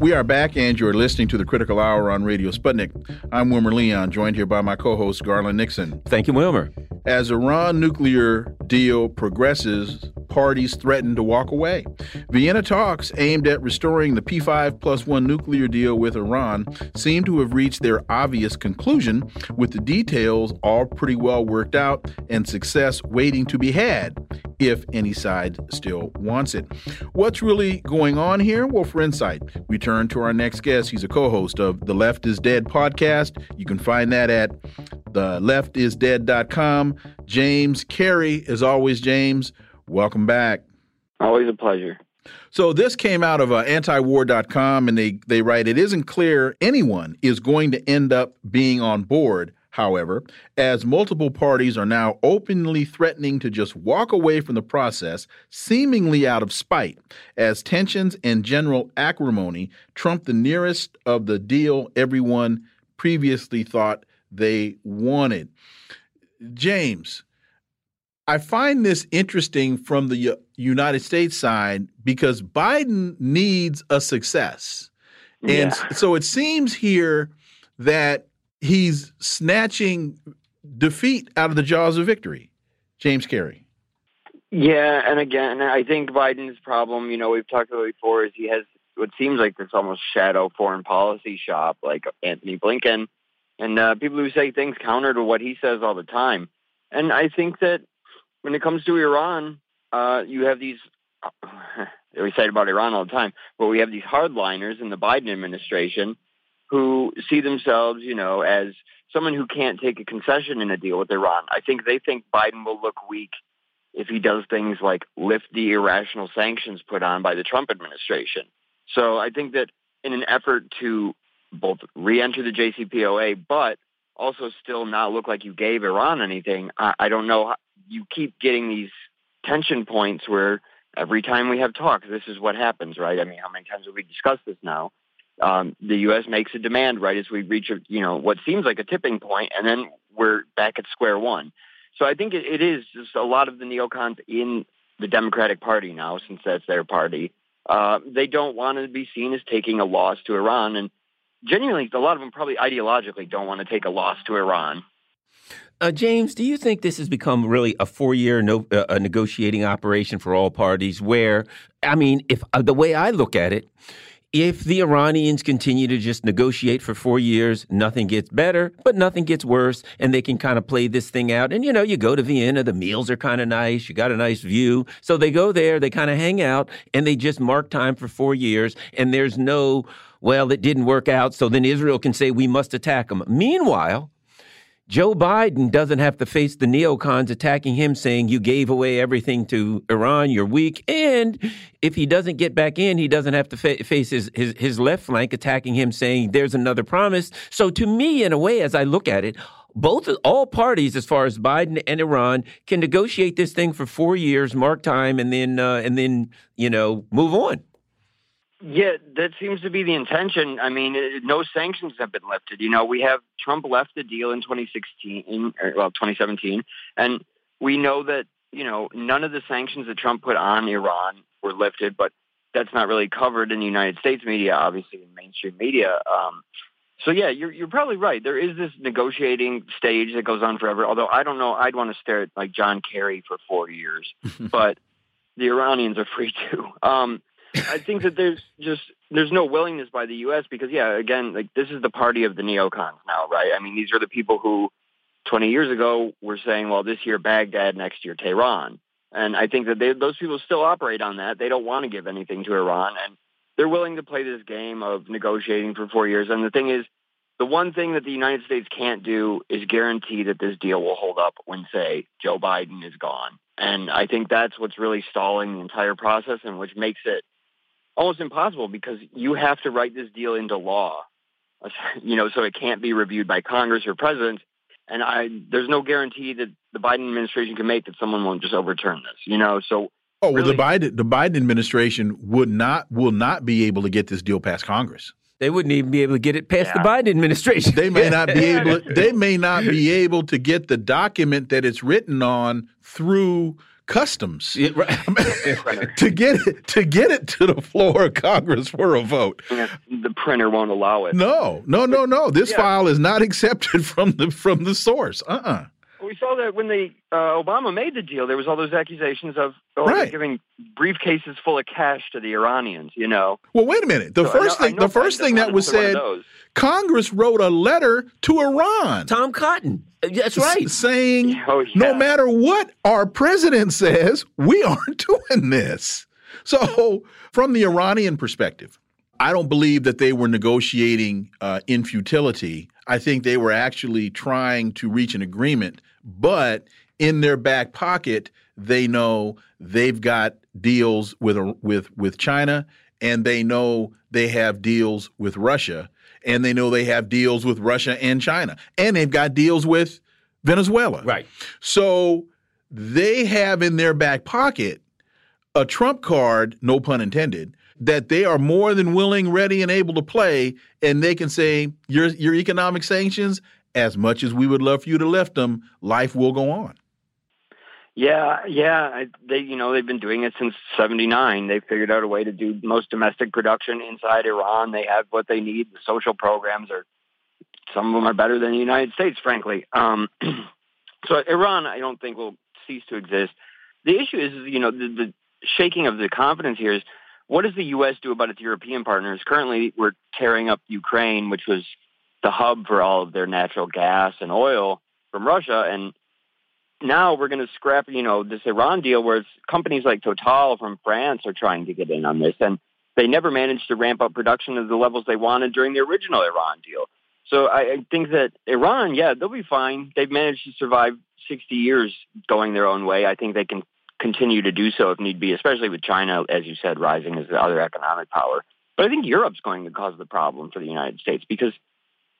We are back, and you're listening to the Critical Hour on Radio Sputnik. I'm Wilmer Leon, joined here by my co host, Garland Nixon. Thank you, Wilmer. As Iran nuclear deal progresses, parties threaten to walk away. Vienna talks aimed at restoring the P5 plus one nuclear deal with Iran seem to have reached their obvious conclusion, with the details all pretty well worked out and success waiting to be had if any side still wants it. What's really going on here? Well, for insight, we turn to our next guest. He's a co host of the Left is Dead podcast. You can find that at theleftisdead.com. James Carey, as always, James, welcome back. Always a pleasure. So this came out of uh, antiwar.com, and they, they write, it isn't clear anyone is going to end up being on board however, as multiple parties are now openly threatening to just walk away from the process, seemingly out of spite, as tensions and general acrimony trump the nearest of the deal everyone previously thought they wanted. James, I find this interesting from the United States side because Biden needs a success. And yeah. so it seems here that he's snatching defeat out of the jaws of victory. James Carey. Yeah, and again, I think Biden's problem, you know, we've talked about before, is he has what seems like this almost shadow foreign policy shop, like Antony Blinken, and uh, people who say things counter to what he says all the time. And I think that when it comes to Iran, uh, you have these. we say about Iran all the time, but we have these hardliners in the Biden administration who see themselves, you know, as someone who can't take a concession in a deal with Iran. I think they think Biden will look weak if he does things like lift the irrational sanctions put on by the Trump administration. So I think that in an effort to both re-enter the JCPOA, but also still not look like you gave Iran anything, I, I don't know. How, you keep getting these tension points where every time we have talks, this is what happens, right? I mean, how many times have we discussed this now? Um, the U.S. makes a demand right as we reach a you know what seems like a tipping point, and then we're back at square one. So I think it, it is just a lot of the neocons in the Democratic Party now, since that's their party. Uh, they don't want to be seen as taking a loss to Iran, and genuinely, a lot of them probably ideologically don't want to take a loss to Iran. Uh, James, do you think this has become really a four-year no, uh, negotiating operation for all parties? Where, I mean, if uh, the way I look at it, if the Iranians continue to just negotiate for four years, nothing gets better, but nothing gets worse, and they can kind of play this thing out. And you know, you go to Vienna, the meals are kind of nice, you got a nice view. So they go there, they kind of hang out, and they just mark time for four years, and there's no, well, it didn't work out, so then Israel can say we must attack them. Meanwhile, Joe Biden doesn't have to face the neocons attacking him saying you gave away everything to Iran, you're weak. And if he doesn't get back in, he doesn't have to fa- face his, his, his left flank attacking him saying there's another promise. So to me, in a way, as I look at it, both all parties, as far as Biden and Iran, can negotiate this thing for four years, mark time, and then uh, and then you know move on. Yeah, that seems to be the intention. I mean, it, no sanctions have been lifted. You know, we have Trump left the deal in 2016, in, well, 2017, and we know that you know none of the sanctions that Trump put on Iran were lifted, but that's not really covered in the United States media, obviously in mainstream media. Um, so yeah, you're you're probably right. There is this negotiating stage that goes on forever. Although I don't know, I'd want to stare at like John Kerry for four years, but the Iranians are free too. Um, I think that there's just there's no willingness by the U.S. because yeah, again, like this is the party of the neocons now, right? I mean, these are the people who 20 years ago were saying, well, this year Baghdad, next year Tehran, and I think that they, those people still operate on that. They don't want to give anything to Iran, and they're willing to play this game of negotiating for four years. And the thing is, the one thing that the United States can't do is guarantee that this deal will hold up when, say, Joe Biden is gone. And I think that's what's really stalling the entire process and which makes it almost impossible because you have to write this deal into law, you know, so it can't be reviewed by Congress or president. And I, there's no guarantee that the Biden administration can make that someone won't just overturn this, you know. So, oh, well, the Biden the Biden administration would not will not be able to get this deal past Congress. They wouldn't even be able to get it past yeah. the Biden administration. They may not be able. they may not be able to get the document that it's written on through customs Yeah, right. to get it to get it to the floor of Congress for a vote. the printer won't allow it. No, no, no, no. This Yeah. file is not accepted from the from the source. Uh uh We saw that when they uh, Obama made the deal, there was all those accusations of oh, Right. giving briefcases full of cash to the Iranians. You know, Well, wait a minute. The So first know- thing, the first thing that was said, one of those. Congress wrote a letter to Iran. Tom Cotton. Uh, That's right. s- saying Oh, yeah. no matter what our president says, we aren't doing this. So, from the Iranian perspective, I don't believe that they were negotiating uh, in futility. I think they were actually trying to reach an agreement, but in their back pocket, they know they've got deals with with with China, and they know they have deals with Russia, and they know they have deals with Russia and China, and they've got deals with Venezuela. Right. So they have in their back pocket a trump card, no pun intended, that they are more than willing, ready, and able to play, and they can say your your economic sanctions, as much as we would love for you to lift them, life will go on. Yeah, yeah. They, you know, they've been doing it since '79. They figured out a way to do most domestic production inside Iran. They have what they need. The social programs are, some of them are better than the United States, frankly. Um, so Iran, I don't think will cease to exist. The issue is, you know, the, the shaking of the confidence here is what does the U.S. do about its European partners? Currently, we're tearing up Ukraine, which was the hub for all of their natural gas and oil from Russia, and now we're going to scrap, you know, this Iran deal where companies like Total from France are trying to get in on this, and they never managed to ramp up production to the levels they wanted during the original Iran deal. So I think that Iran, yeah, they'll be fine. They've managed to survive 60 years going their own way. I think they can continue to do so if need be, especially with China, as you said, rising as the other economic power. But I think Europe's going to cause the problem for the United States because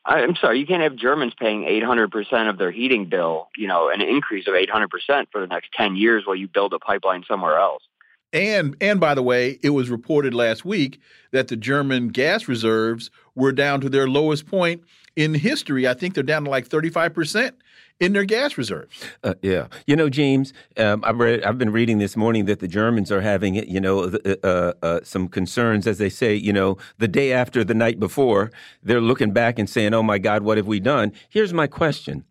I'm sorry, you can't have Germans paying 800% of their heating bill, you know, an increase of 800% for the next 10 years while you build a pipeline somewhere else. And and by the way, it was reported last week that the German gas reserves were down to their lowest point in history. I think they're down to like 35% in their gas reserves. Uh, yeah, you know, James, um, I've read, I've been reading this morning that the Germans are having, you know, th- uh, uh, some concerns, as they say, you know, the day after the night before, they're looking back and saying, "Oh my God, what have we done?" Here's my question: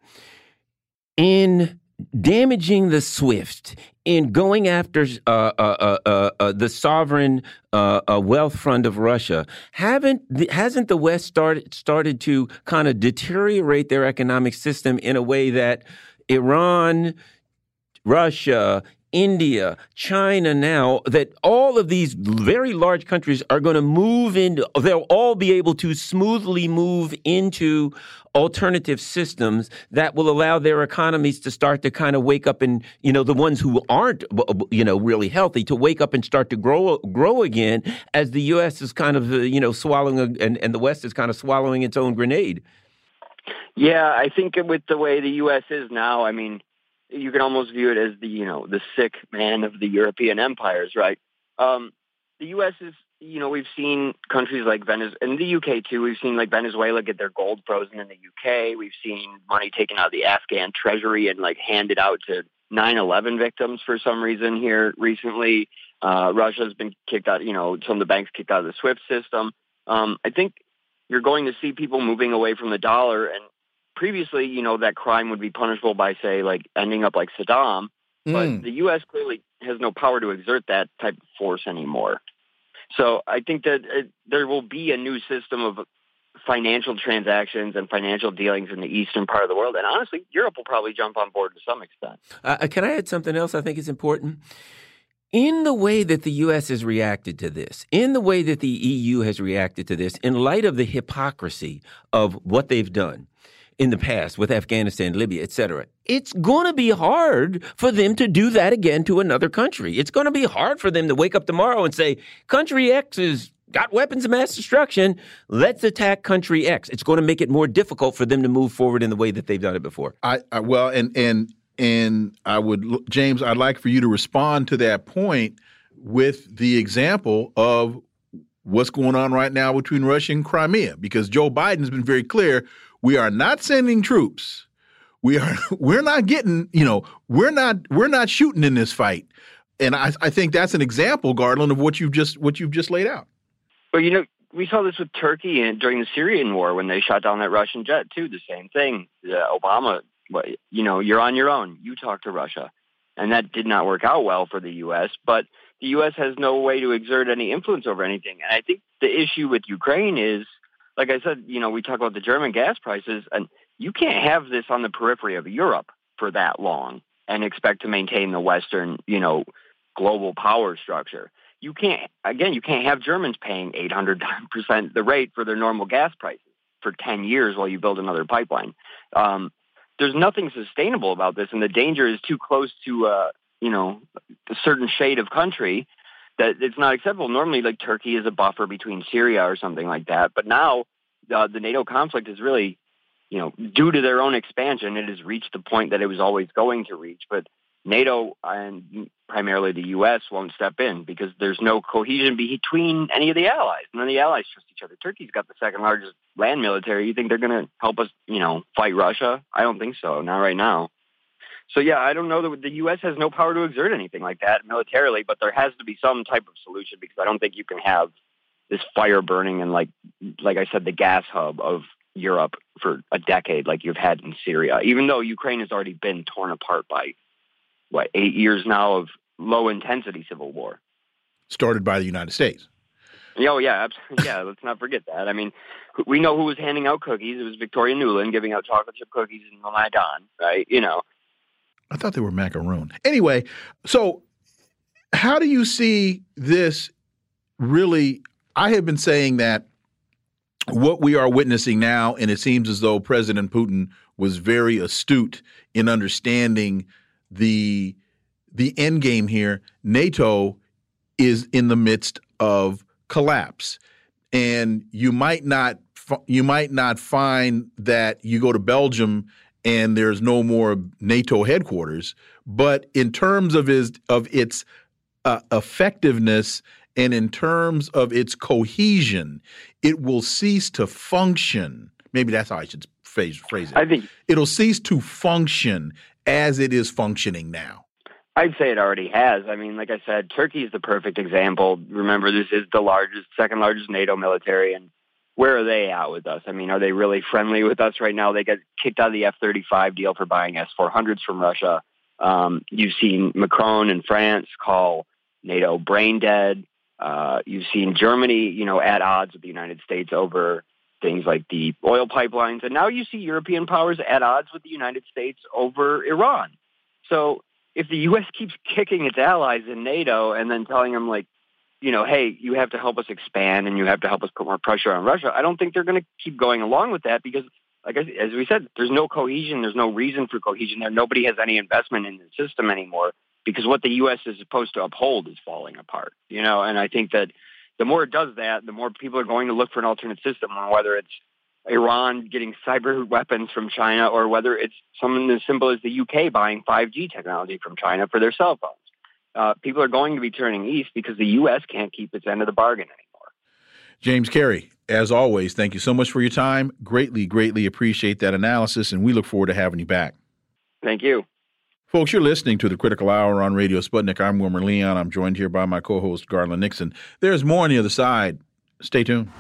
In damaging the SWIFT, in going after uh, uh, uh, uh, uh, the sovereign uh, wealth fund of Russia, haven't hasn't the West started started to kind of deteriorate their economic system in a way that Iran, Russia, India, China now, that all of these very large countries are going to move into, they'll all be able to smoothly move into alternative systems that will allow their economies to start to kind of wake up and, you know, the ones who aren't, you know, really healthy to wake up and start to grow, grow again as the U.S. is kind of, uh, you know, swallowing, a, and, and the West is kind of swallowing its own grenade. Yeah, I think with the way the U.S. is now, I mean, you can almost view it as the you know the sick man of the European empires, right? Um, the U.S. is you know we've seen countries like Venezuela and the UK too. We've seen like Venezuela get their gold frozen in the UK. We've seen money taken out of the Afghan treasury and like handed out to 9/11 victims for some reason here recently. Uh, Russia's been kicked out. You know, some of the banks kicked out of the SWIFT system. Um, I think you're going to see people moving away from the dollar and previously, you know, that crime would be punishable by, say, like ending up like Saddam. But Mm. the U.S. clearly has no power to exert that type of force anymore. So I think that it, there will be a new system of financial transactions and financial dealings in the eastern part of the world. And honestly, Europe will probably jump on board to some extent. Uh, can I add something else I think is important? In the way that the U.S. has reacted to this, in the way that the EU has reacted to this, in light of the hypocrisy of what they've done in the past with Afghanistan, Libya, et cetera, it's going to be hard for them to do that again to another country. It's going to be hard for them to wake up tomorrow and say, country X is got weapons of mass destruction. Let's attack country X. It's going to make it more difficult for them to move forward in the way that they've done it before. I, I well, and and and I would, James, I'd like for you to respond to that point with the example of what's going on right now between Russia and Crimea, because Joe Biden's been very clear: we are not sending troops. we are we're not getting you know we're not we're not shooting in this fight, and I, I think that's an example, Garland, of what you've just what you've just laid out. Well, you know, we saw this with Turkey and during the Syrian war when they shot down that Russian jet too. The same thing. Uh, Obama, you know, you're on your own. You talk to Russia, and that did not work out well for the U.S. But the U.S. has no way to exert any influence over anything. And I think the issue with Ukraine is, like I said, you know, we talk about the German gas prices, and you can't have this on the periphery of Europe for that long and expect to maintain the Western, you know, global power structure. You can't, again, you can't have Germans paying 800% the rate for their normal gas prices for 10 years while you build another pipeline. Um, there's nothing sustainable about this, and the danger is too close to, uh, you know, a certain shade of country that it's not acceptable. Normally, like Turkey is a buffer between Syria or something like that, but now uh, the NATO conflict is really you know, due to their own expansion, it has reached the point that it was always going to reach. But NATO and primarily the U.S. won't step in because there's no cohesion between any of the allies. None of the allies trust each other. Turkey's got the second largest land military. You think they're going to help us, you know, fight Russia? I don't think so. Not right now. So yeah, I don't know that the U.S. has no power to exert anything like that militarily, but there has to be some type of solution because I don't think you can have this fire burning and like, like I said, the gas hub of Europe for a decade, like you've had in Syria, even though Ukraine has already been torn apart by what eight years now of low intensity civil war, started by the United States. Oh yeah, yeah. let's not forget that. I mean, we know who was handing out cookies. It was Victoria Nuland giving out chocolate chip cookies in the Maidan, right? You know. I thought they were macaroon. Anyway, so how do you see this really? I have been saying that what we are witnessing now, and it seems as though President Putin was very astute in understanding the the end game here. NATO is in the midst of collapse, and you might not you might not find that you go to Belgium and there's no more NATO headquarters, but in terms of his of its uh, effectiveness and in terms of its cohesion, it will cease to function. Maybe that's how I should phrase, phrase it. I think it'll cease to function as it is functioning now. I'd say it already has. I mean, like I said, Turkey is the perfect example. Remember, this is the largest, second largest NATO military, and where are they at with us? I mean, are they really friendly with us right now? They got kicked out of the F 35 deal for buying S 400s from Russia. Um, you've seen Macron in France call NATO brain dead. Uh, you've seen Germany, you know, at odds with the United States over things like the oil pipelines, and now you see European powers at odds with the United States over Iran. So if the U.S. keeps kicking its allies in NATO and then telling them like, you know, hey, you have to help us expand and you have to help us put more pressure on Russia, I don't think they're going to keep going along with that because, like I, as we said, there's no cohesion, there's no reason for cohesion there. Nobody has any investment in the system anymore because what the U.S. is supposed to uphold is falling apart. You know, and I think that the more it does that, the more people are going to look for an alternate system, whether it's Iran getting cyber weapons from China or whether it's something as simple as the UK buying 5G technology from China for their cell phones. Uh, people are going to be turning east because the U.S. can't keep its end of the bargain anymore. James Carey, as always, thank you so much for your time. Greatly, greatly appreciate that analysis, and we look forward to having you back. Thank you. Folks, you're listening to the Critical Hour on Radio Sputnik. I'm Wilmer Leon. I'm joined here by my co host, Garland Nixon. There's more on the other side. Stay tuned.